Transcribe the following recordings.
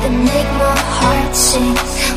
that make my heart sing.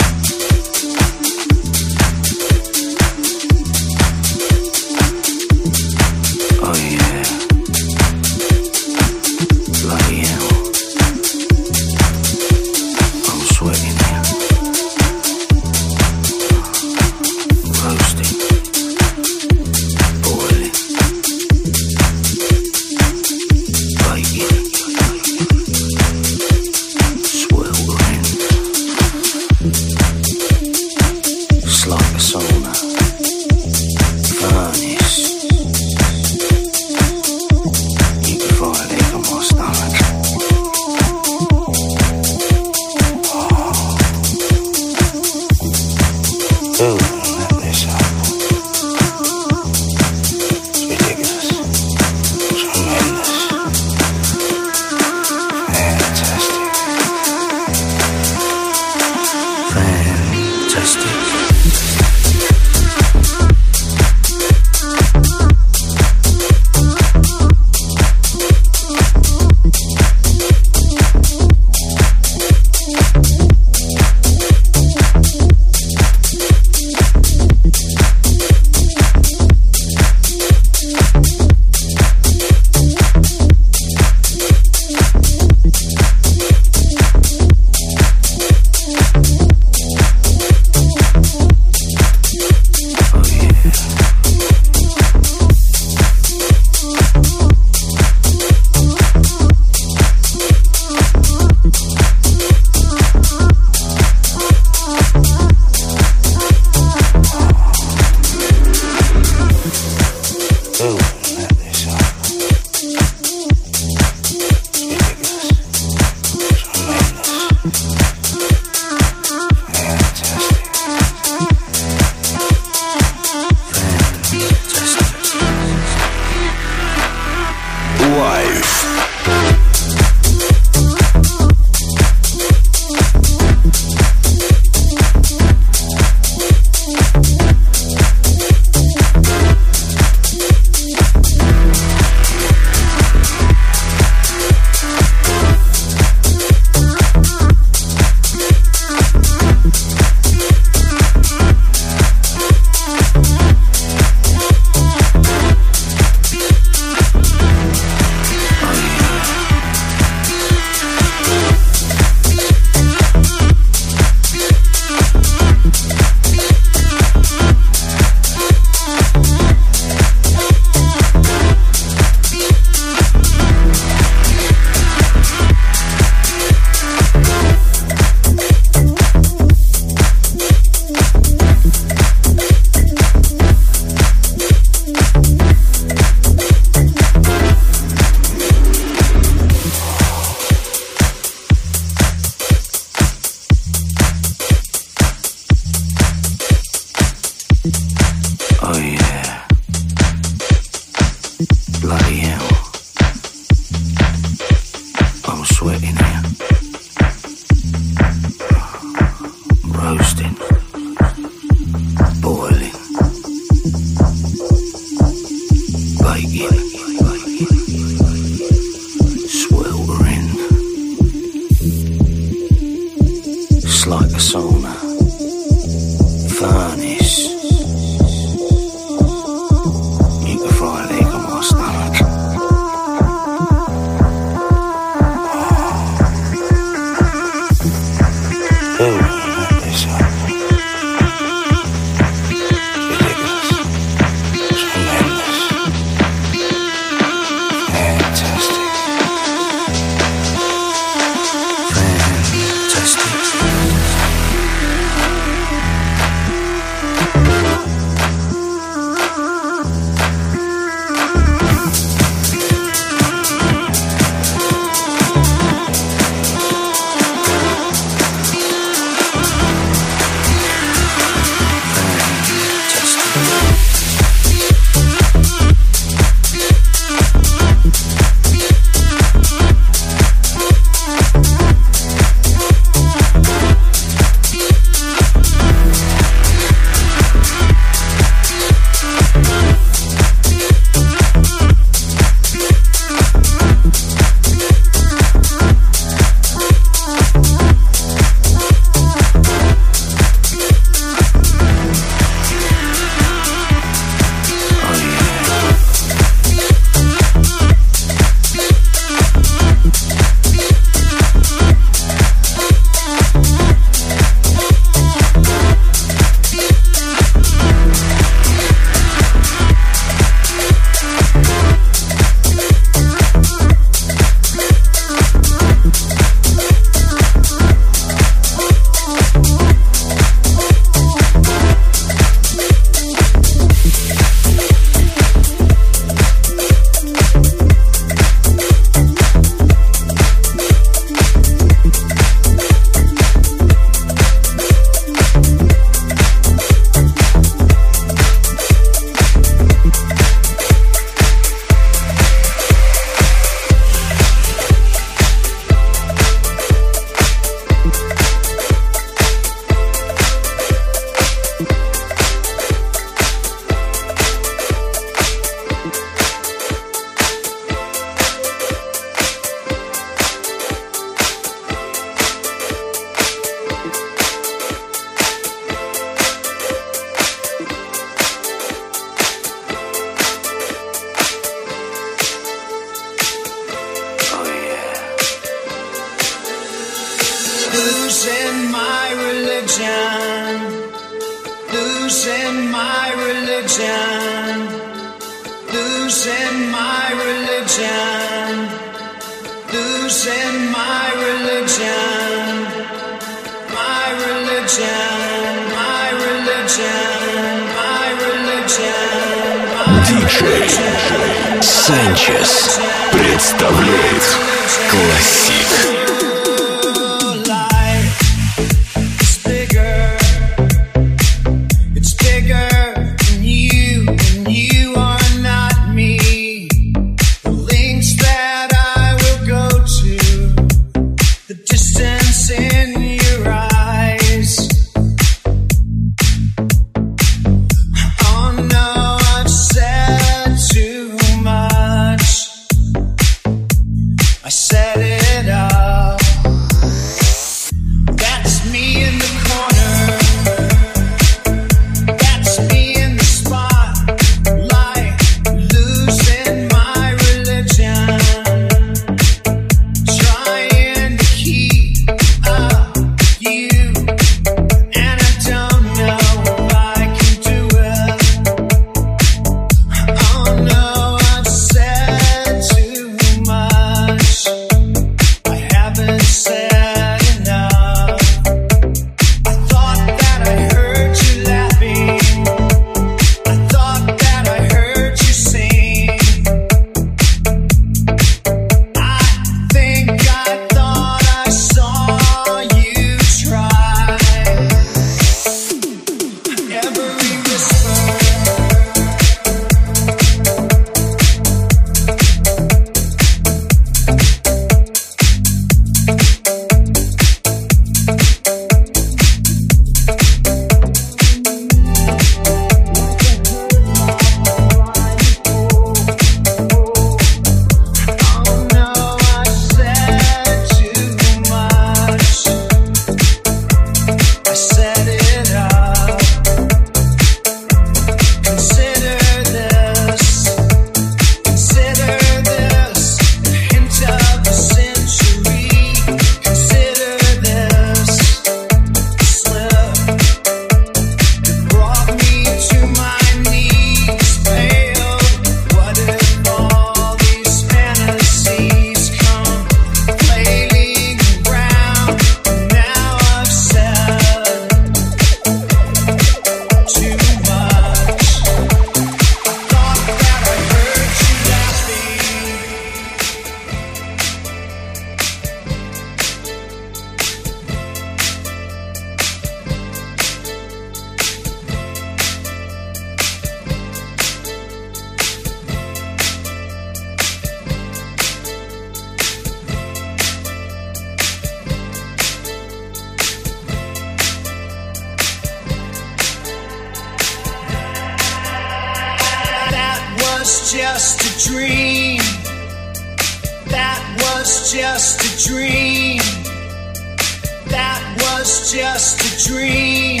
Was just a dream.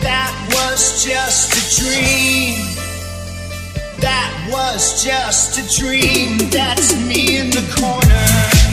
That was just a dream. That was just a dream. That's me in the corner.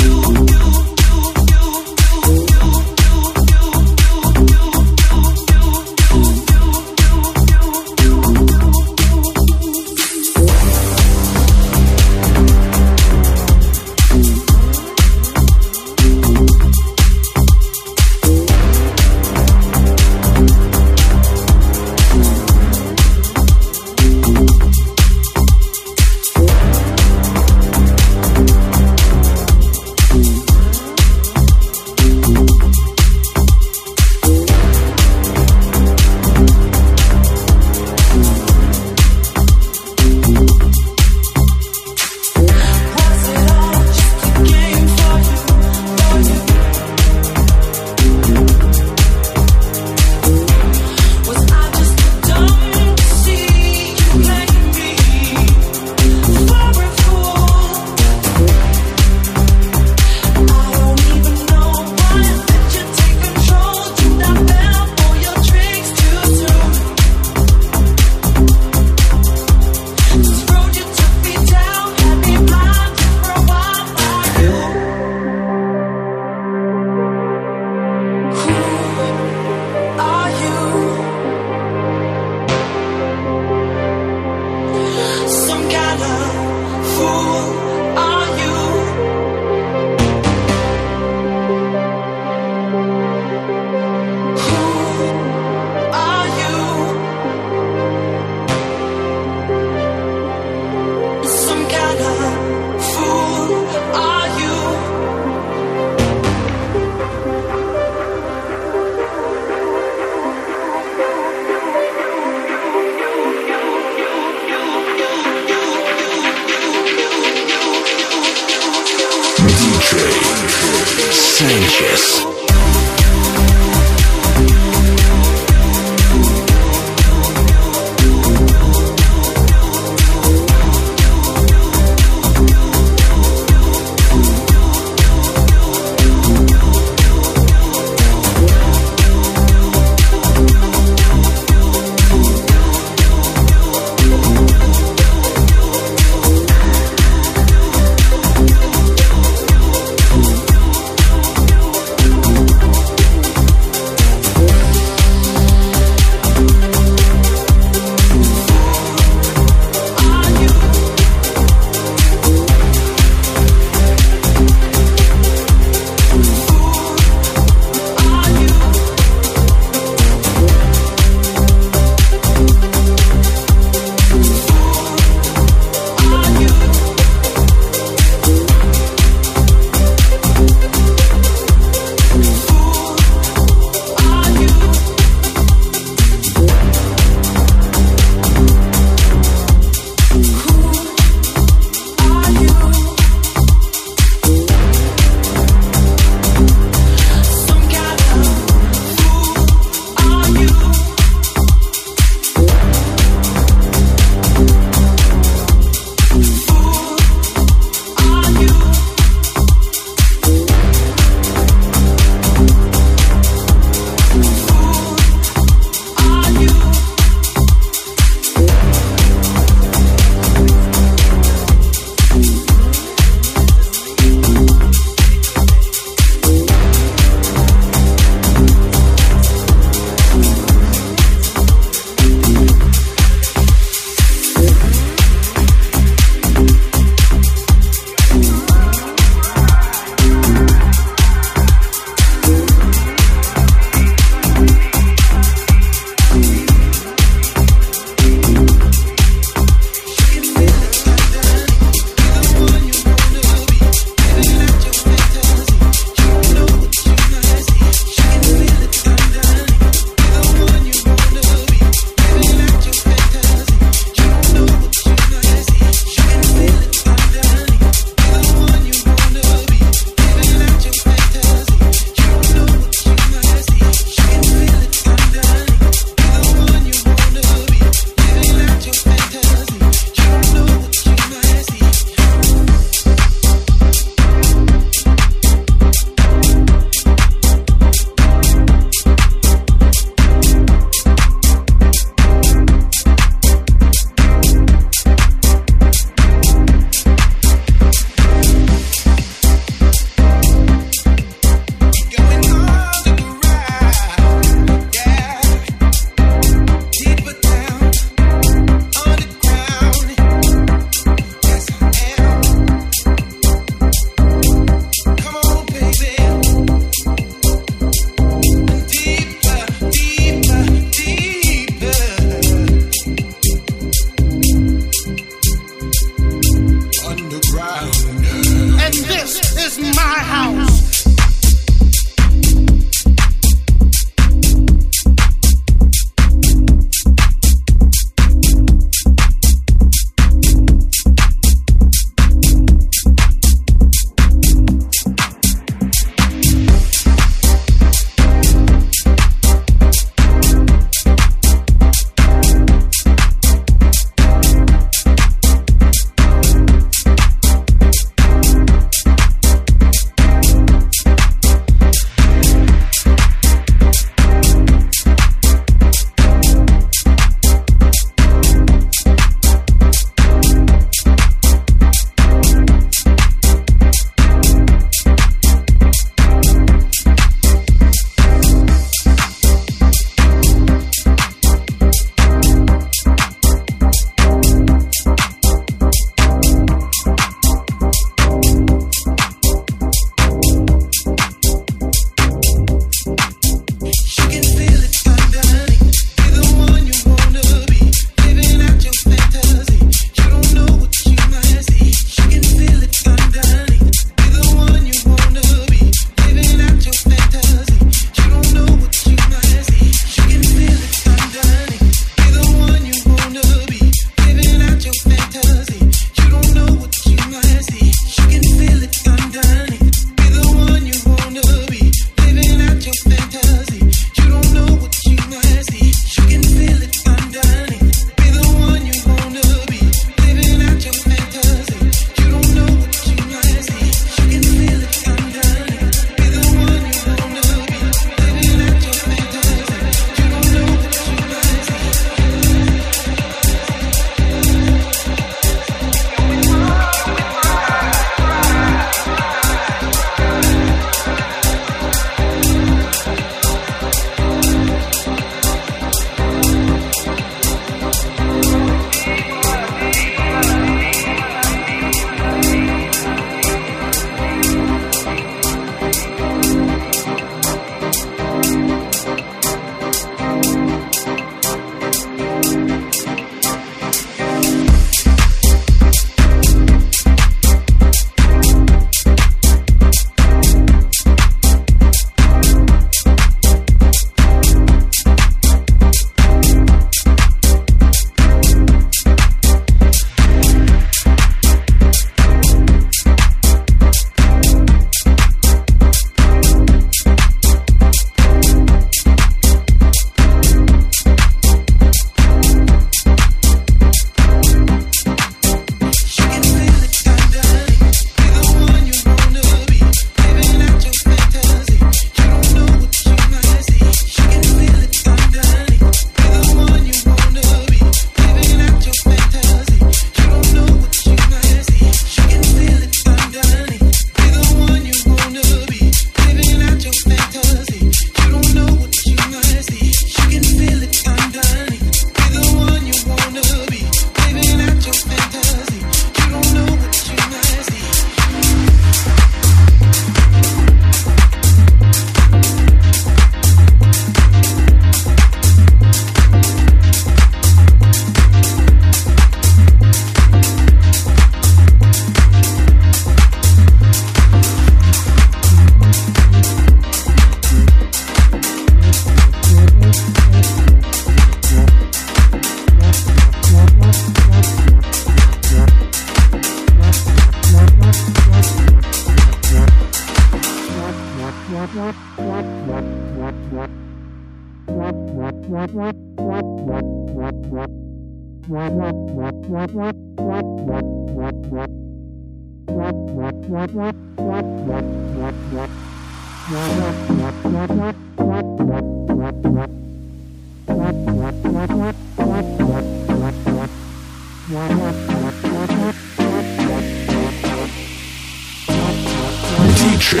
DJ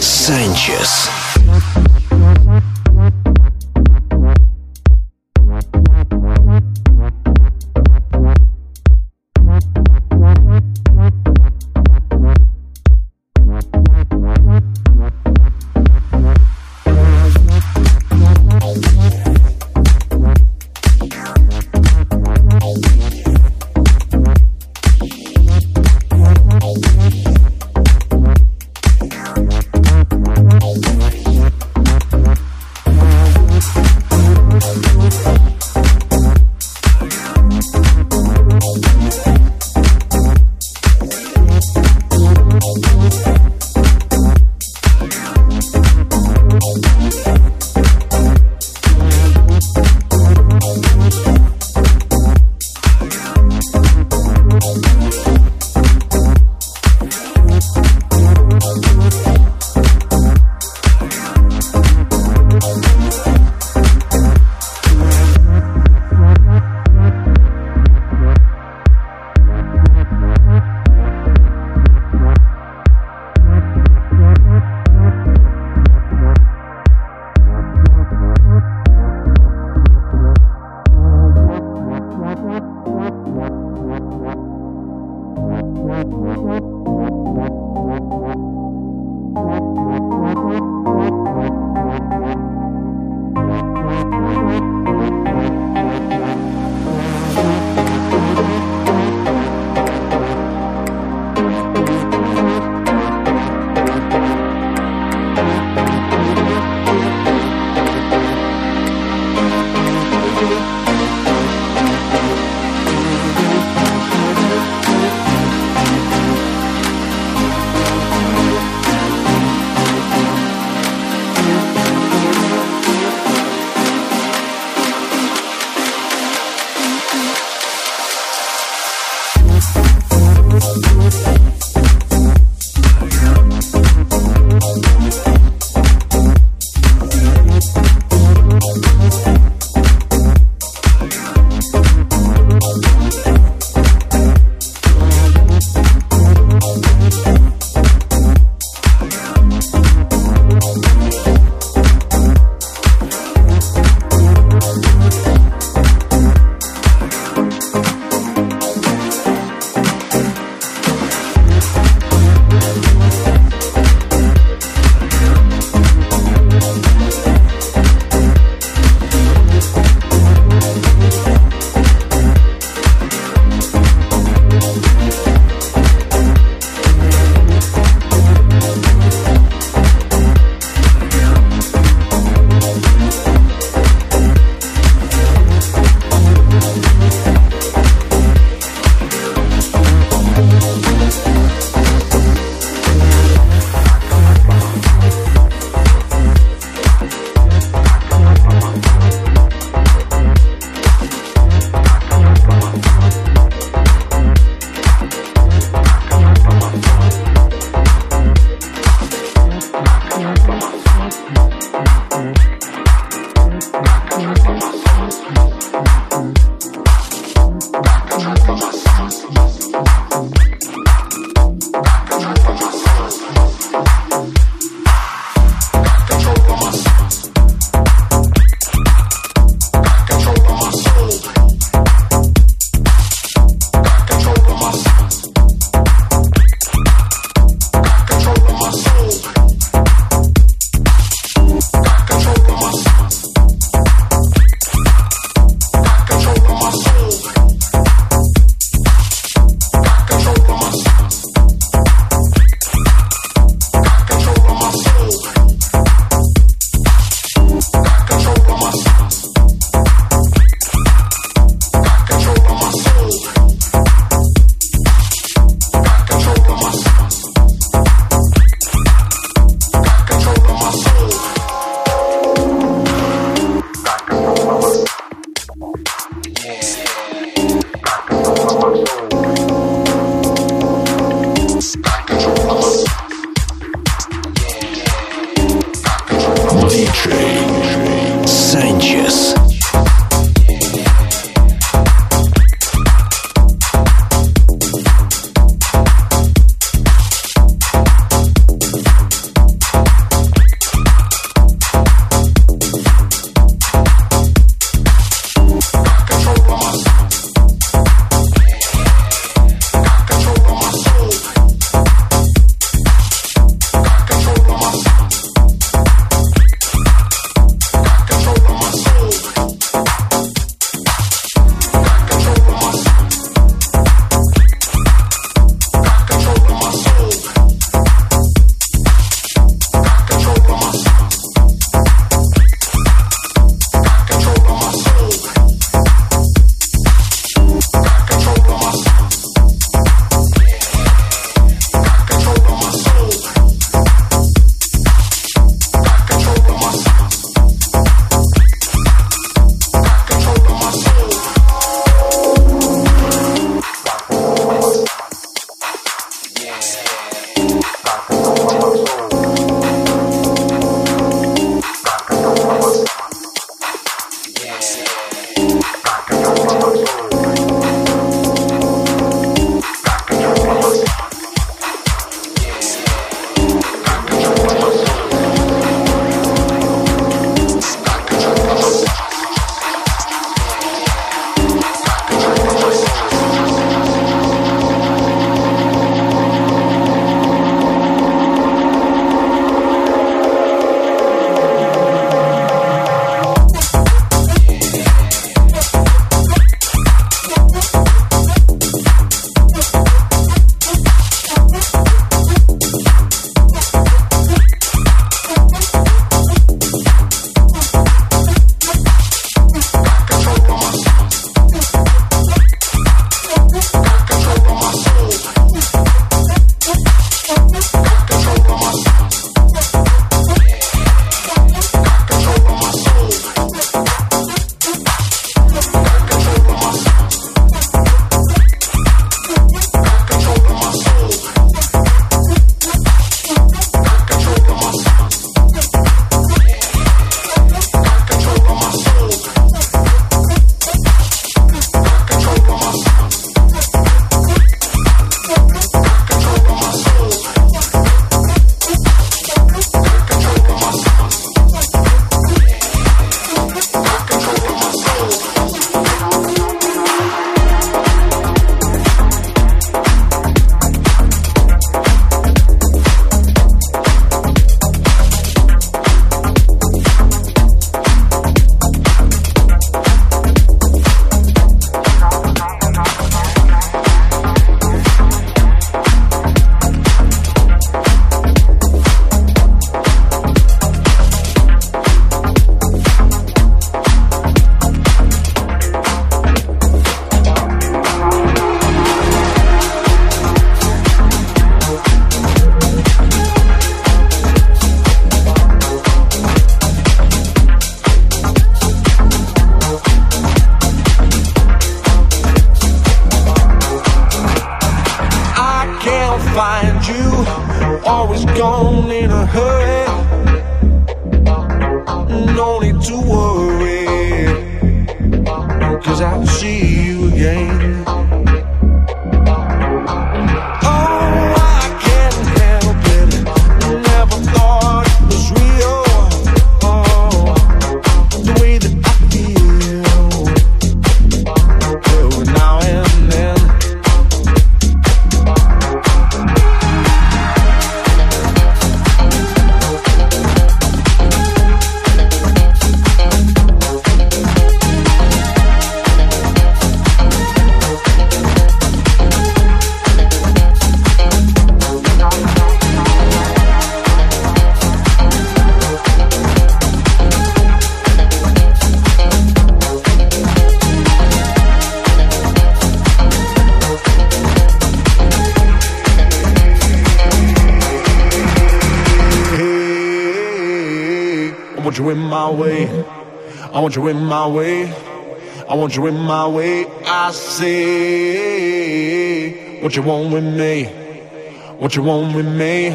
Sanchez. Cause I'll see you again. want you in my way. I want you in my way. I say, what you want with me? What you want with me?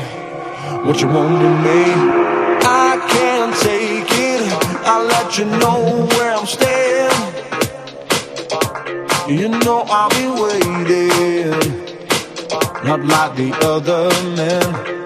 What you want with me? I can't take it. I'll let you know where I'm staying. You know I'll be waiting, not like the other men.